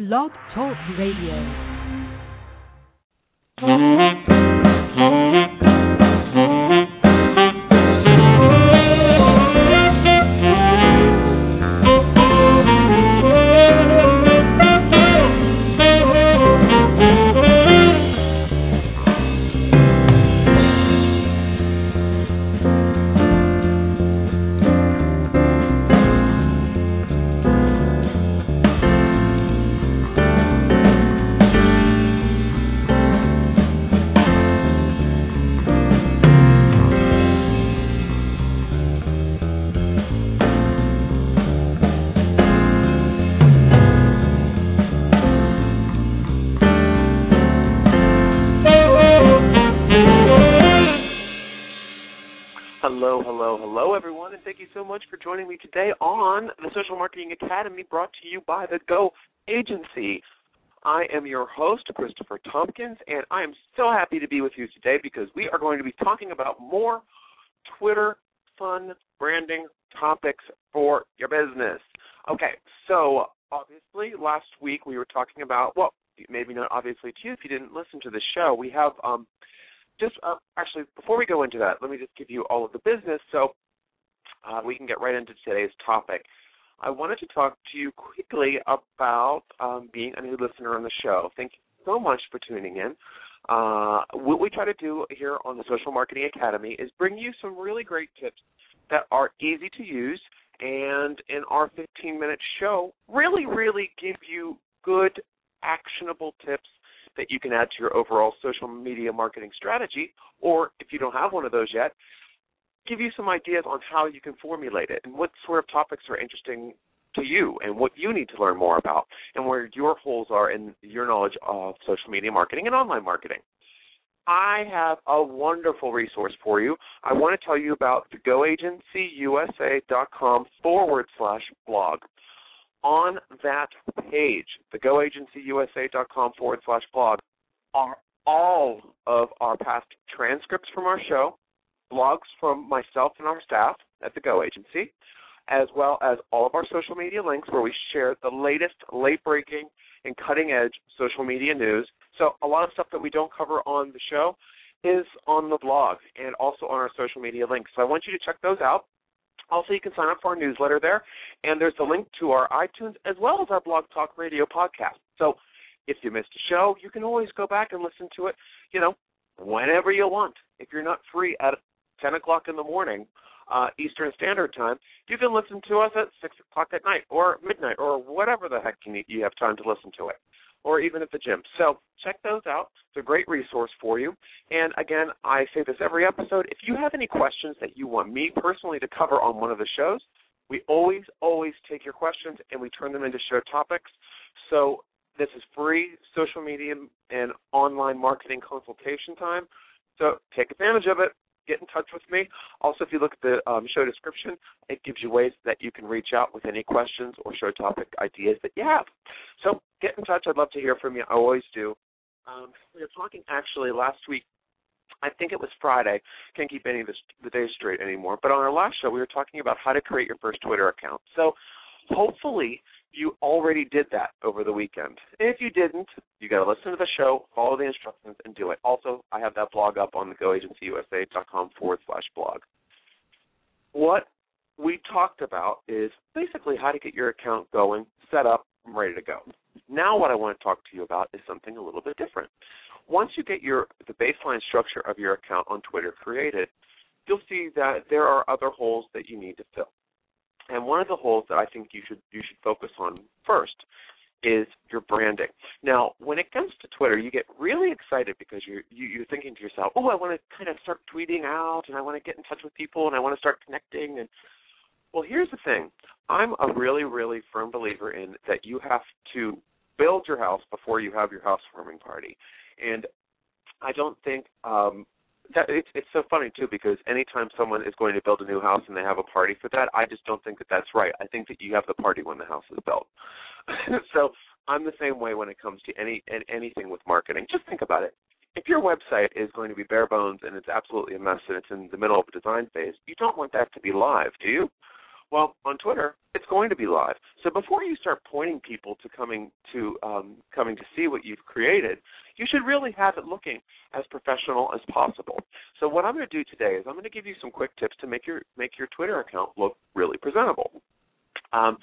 Blog Talk Radio. And thank you so much for joining me today on the Social Marketing Academy brought to you by the Go Agency. I am your host, Christopher Tompkins, and I am so happy to be with you today because we are going to be talking about more Twitter fun branding topics for your business. Okay, so obviously last week we were talking about, well, maybe not obviously to you if you didn't listen to the show, we have um, just uh, actually before we go into that, let me just give you all of the business so uh, we can get right into today's topic. I wanted to talk to you quickly about um, being a new listener on the show. Thank you so much for tuning in. Uh, what we try to do here on the Social Marketing Academy is bring you some really great tips that are easy to use and in our 15 minute show really, really give you good, actionable tips that you can add to your overall social media marketing strategy, or if you don't have one of those yet, give you some ideas on how you can formulate it and what sort of topics are interesting to you and what you need to learn more about and where your holes are in your knowledge of social media marketing and online marketing. I have a wonderful resource for you. I want to tell you about the goagencyusa.com forward slash blog on that page, the goagencyusa.com forward slash blog, are all of our past transcripts from our show, blogs from myself and our staff at the Go Agency, as well as all of our social media links where we share the latest, late breaking, and cutting edge social media news. So, a lot of stuff that we don't cover on the show is on the blog and also on our social media links. So, I want you to check those out. Also, you can sign up for our newsletter there, and there's a link to our iTunes as well as our Blog Talk Radio podcast. So, if you missed a show, you can always go back and listen to it, you know, whenever you want. If you're not free at 10 o'clock in the morning uh, Eastern Standard Time, you can listen to us at 6 o'clock at night or midnight or whatever the heck you need. You have time to listen to it, or even at the gym. So check those out. It's a great resource for you. And again, I say this every episode. If you have any questions that you want me personally to cover on one of the shows, we always, always take your questions and we turn them into show topics. So this is free social media and online marketing consultation time. So take advantage of it. Get in touch with me. Also, if you look at the um, show description, it gives you ways that you can reach out with any questions or show topic ideas that you have. So get in touch. I'd love to hear from you. I always do. Um, we were talking actually last week. I think it was Friday. Can't keep any of the days straight anymore. But on our last show, we were talking about how to create your first Twitter account. So hopefully you already did that over the weekend. If you didn't, you got to listen to the show, follow the instructions, and do it. Also, I have that blog up on the goagencyusa.com forward slash blog. What we talked about is basically how to get your account going, set up, and ready to go. Now, what I want to talk to you about is something a little bit different. Once you get your the baseline structure of your account on Twitter created, you'll see that there are other holes that you need to fill. And one of the holes that I think you should you should focus on first is your branding. Now, when it comes to Twitter, you get really excited because you're you, you're thinking to yourself, "Oh, I want to kind of start tweeting out, and I want to get in touch with people, and I want to start connecting." And well, here's the thing: I'm a really, really firm believer in that you have to build your house before you have your housewarming party, and I don't think um, that it's it's so funny too because anytime someone is going to build a new house and they have a party for that, I just don't think that that's right. I think that you have the party when the house is built. so I'm the same way when it comes to any anything with marketing. Just think about it. If your website is going to be bare bones and it's absolutely a mess and it's in the middle of a design phase, you don't want that to be live, do you? Well, on Twitter, it's going to be live. So before you start pointing people to coming to um, coming to see what you've created, you should really have it looking as professional as possible. So what I'm going to do today is I'm going to give you some quick tips to make your make your Twitter account look really presentable. Um,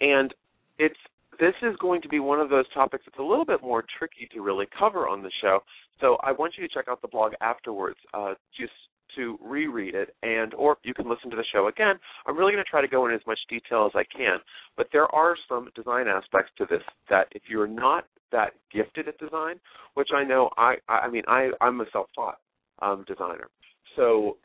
and it's this is going to be one of those topics that's a little bit more tricky to really cover on the show. So I want you to check out the blog afterwards, uh, just to reread it, and or you can listen to the show again. I'm really going to try to go in as much detail as I can, but there are some design aspects to this that if you're not that gifted at design, which I know I I mean I I'm a self-taught um, designer, so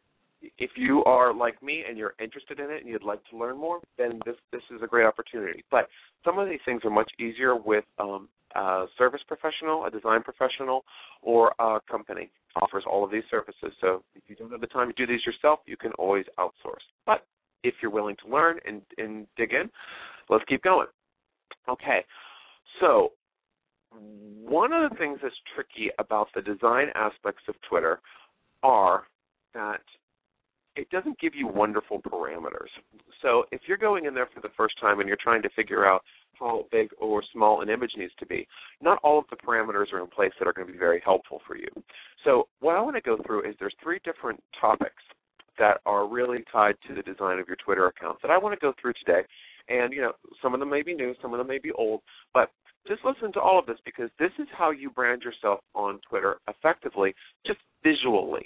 if you are like me and you're interested in it and you'd like to learn more, then this this is a great opportunity. But some of these things are much easier with um, a service professional, a design professional, or a company offers all of these services. So if you don't have the time to do these yourself, you can always outsource. But if you're willing to learn and, and dig in, let's keep going. Okay, so one of the things that's tricky about the design aspects of Twitter are that it doesn't give you wonderful parameters. So if you're going in there for the first time and you're trying to figure out how big or small an image needs to be, not all of the parameters are in place that are going to be very helpful for you. So what I want to go through is there's three different topics that are really tied to the design of your Twitter account that I want to go through today. And you know, some of them may be new, some of them may be old, but just listen to all of this because this is how you brand yourself on Twitter effectively, just visually.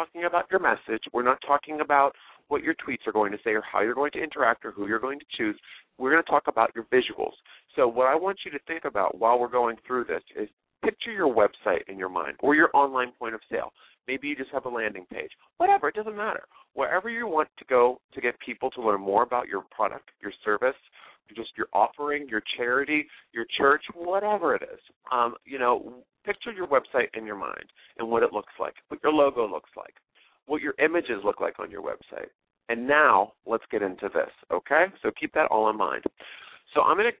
Talking about your message. We're not talking about what your tweets are going to say or how you're going to interact or who you're going to choose. We're going to talk about your visuals. So, what I want you to think about while we're going through this is picture your website in your mind or your online point of sale. Maybe you just have a landing page. Whatever, it doesn't matter. Wherever you want to go to get people to learn more about your product, your service, just your offering, your charity, your church, whatever it is. Um, you know, picture your website in your mind and what it looks like, what your logo looks like, what your images look like on your website. And now let's get into this, okay? So keep that all in mind. So I'm going to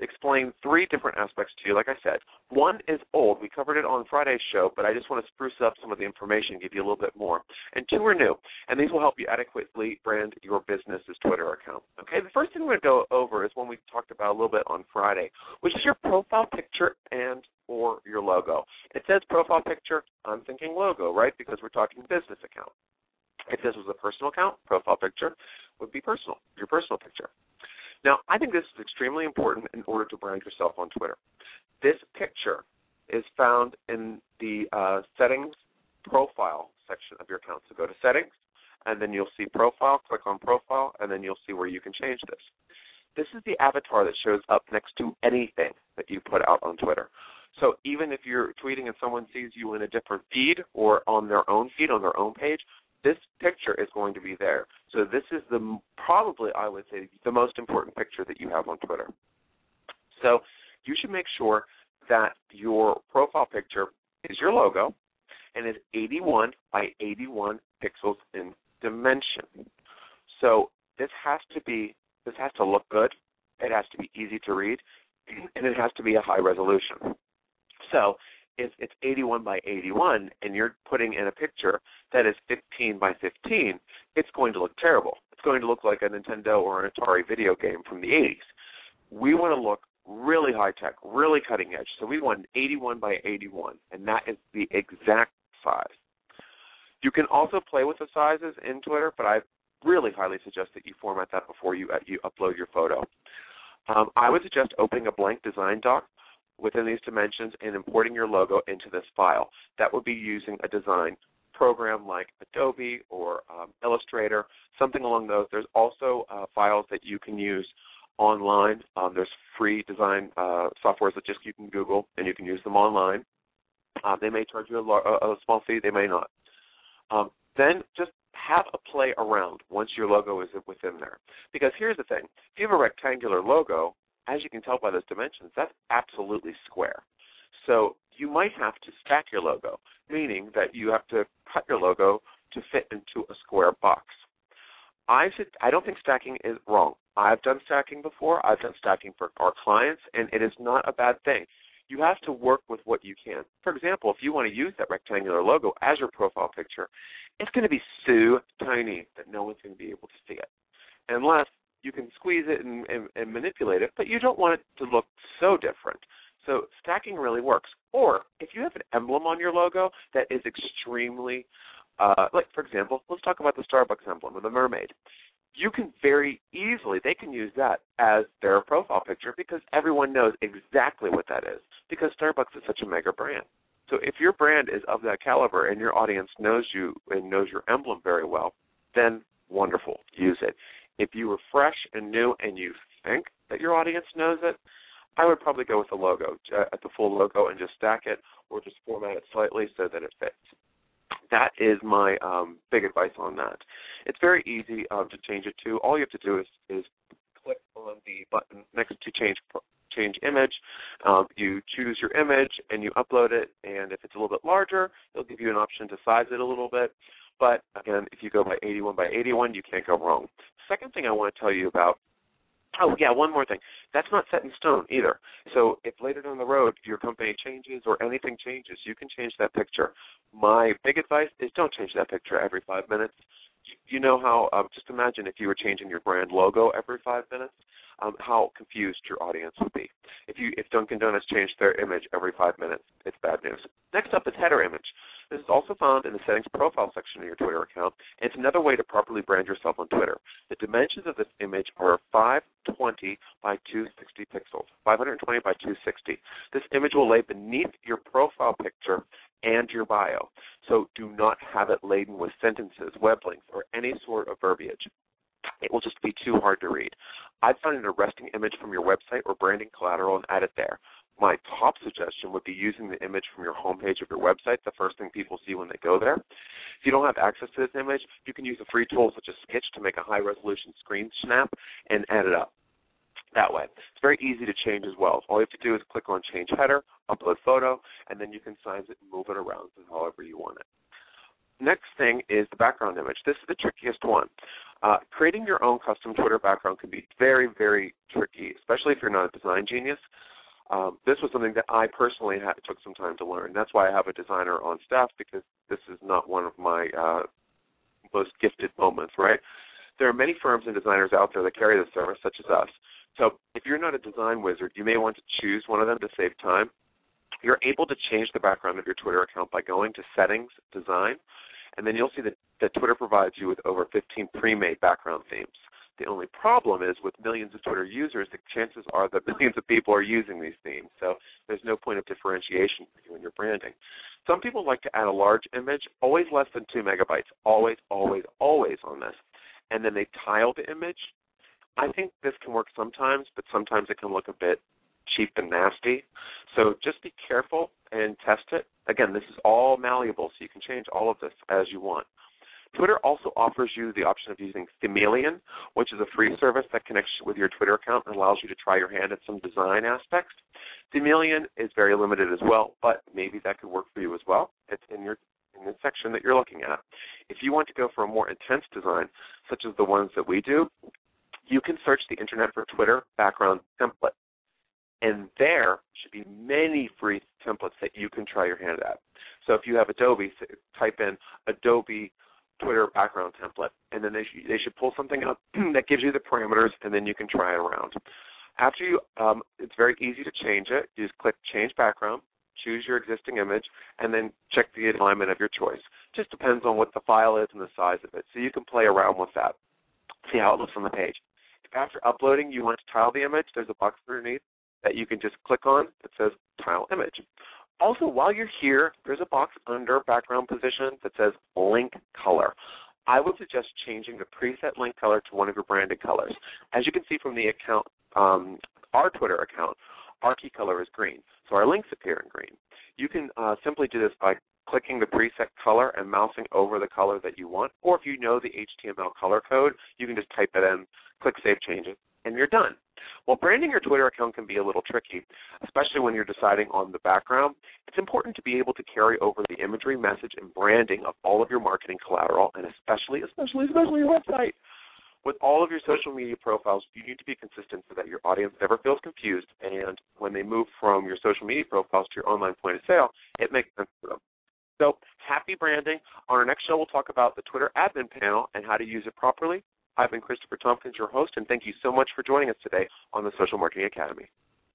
explain three different aspects to you, like I said. One is old. We covered it on Friday's show, but I just want to spruce up some of the information, give you a little bit more. And two are new, and these will help you adequately brand your business's Twitter account. Okay, the first thing we're going to go over is one we talked about a little bit on Friday, which is your profile picture and or your logo. It says profile picture, I'm thinking logo, right? Because we're talking business account. If this was a personal account, profile picture would be personal, your personal picture. Now, I think this is extremely important in order to brand yourself on Twitter. This picture is found in the uh, settings profile section of your account. So go to settings, and then you'll see profile, click on profile, and then you'll see where you can change this. This is the avatar that shows up next to anything that you put out on Twitter. So even if you're tweeting and someone sees you in a different feed or on their own feed, on their own page, this picture is going to be there. So this is the probably I would say the most important picture that you have on Twitter. So you should make sure that your profile picture is your logo and is 81 by 81 pixels in dimension. So this has to be this has to look good. It has to be easy to read, and it has to be a high resolution. So if it's 81 by 81 and you're putting in a picture that is 15 by 15, it's going to look terrible. It's going to look like a Nintendo or an Atari video game from the 80s. We want to look really high tech, really cutting edge. So we want 81 by 81, and that is the exact size. You can also play with the sizes in Twitter, but I really highly suggest that you format that before you uh, you upload your photo. Um, I would suggest opening a blank design doc within these dimensions and importing your logo into this file. That would be using a design program like Adobe or um, Illustrator, something along those. There's also uh, files that you can use online. Um, there's free design uh, softwares that just you can Google and you can use them online. Uh, they may charge you a, a, small fee, they may not. Um, then just have a play around once your logo is within there. Because here's the thing: if you have a rectangular logo, as you can tell by those dimensions, that's absolutely square. So you might have to stack your logo, meaning that you have to cut your logo to fit into a square box. I I don't think stacking is wrong. I've done stacking before. I've done stacking for our clients, and it is not a bad thing. You have to work with what you can. For example, if you want to use that rectangular logo as your profile picture, it's going to be so tiny that no one's going to be able to see it. unless you can squeeze it and, and, and manipulate it, but you don't want it to look so different. So stacking really works. Or if you have an emblem on your logo that is extremely, uh, like for example, let's talk about the Starbucks emblem with the mermaid. You can very easily, they can use that as their profile picture because everyone knows exactly what that is because Starbucks is such a mega brand. So if your brand is of that caliber and your audience knows you and knows your emblem very well, then wonderful, use it. If you were fresh and new and you think that your audience knows it, I would probably go with the logo, uh, at the full logo, and just stack it, or just format it slightly so that it fits. That is my um, big advice on that. It's very easy um, to change it to. All you have to do is, is click on the button next to change change image. Um, you choose your image and you upload it, and if it's a little bit larger, it'll give you an option to size it a little bit. But again, if you go by 81 by 81, you can't go wrong. Second thing I want to tell you about Oh yeah, one more thing. That's not set in stone either. So if later down the road your company changes or anything changes, you can change that picture. My big advice is don't change that picture every five minutes. You know how? Um, just imagine if you were changing your brand logo every five minutes, um, how confused your audience would be. If you if Dunkin' Donuts changed their image every five minutes, it's bad news. Next up is header image. This is also found in the settings profile section of your Twitter account. And it's another way to properly brand yourself on Twitter. The dimensions of this image are 520 by 260 pixels. 520 by 260. This image will lay beneath your profile picture and your bio. So do not have it laden with sentences, web links, or any sort of verbiage. It will just be too hard to read. I'd find an arresting image from your website or branding collateral and add it there my top suggestion would be using the image from your homepage of your website, the first thing people see when they go there. If you don't have access to this image, you can use a free tool such as Skitch to make a high resolution screen snap and add it up. That way. It's very easy to change as well. All you have to do is click on change header, upload photo, and then you can size it and move it around however you want it. Next thing is the background image. This is the trickiest one. Uh, creating your own custom Twitter background can be very, very tricky, especially if you're not a design genius um, this was something that I personally had, took some time to learn. That's why I have a designer on staff because this is not one of my uh, most gifted moments, right? There are many firms and designers out there that carry this service, such as us. So if you're not a design wizard, you may want to choose one of them to save time. You're able to change the background of your Twitter account by going to Settings, Design, and then you'll see that, that Twitter provides you with over 15 pre-made background themes. The only problem is with millions of Twitter users, the chances are that millions of people are using these themes. So there's no point of differentiation for you in your branding. Some people like to add a large image, always less than two megabytes, always, always, always on this. And then they tile the image. I think this can work sometimes, but sometimes it can look a bit cheap and nasty. So just be careful and test it. Again, this is all malleable, so you can change all of this as you want. Twitter also offers you the option of using Themeleon, which is a free service that connects with your Twitter account and allows you to try your hand at some design aspects. Themeleon is very limited as well, but maybe that could work for you as well. It's in your in the section that you're looking at. If you want to go for a more intense design, such as the ones that we do, you can search the internet for Twitter background template. And there should be many free templates that you can try your hand at. So if you have Adobe, type in Adobe Twitter background template, and then they sh- they should pull something up that gives you the parameters, and then you can try it around. After you, um, it's very easy to change it. You just click Change Background, choose your existing image, and then check the alignment of your choice. Just depends on what the file is and the size of it. So you can play around with that, see how it looks on the page. If after uploading you want to tile the image, there's a box underneath that you can just click on that says Tile Image. Also, while you're here, there's a box under background position that says link color. I would suggest changing the preset link color to one of your branded colors. As you can see from the account, um, our Twitter account, our key color is green, so our links appear in green. You can uh, simply do this by clicking the preset color and mousing over the color that you want, or if you know the HTML color code, you can just type it in, click Save Changes, and you're done. While branding your Twitter account can be a little tricky, especially when you're deciding on the background, it's important to be able to carry over the imagery, message, and branding of all of your marketing collateral, and especially, especially, especially your website. With all of your social media profiles, you need to be consistent so that your audience never feels confused, and when they move from your social media profiles to your online point of sale, it makes sense for them. So, happy branding. On our next show, we'll talk about the Twitter admin panel and how to use it properly. I've been Christopher Tompkins, your host, and thank you so much for joining us today on the Social Marketing Academy.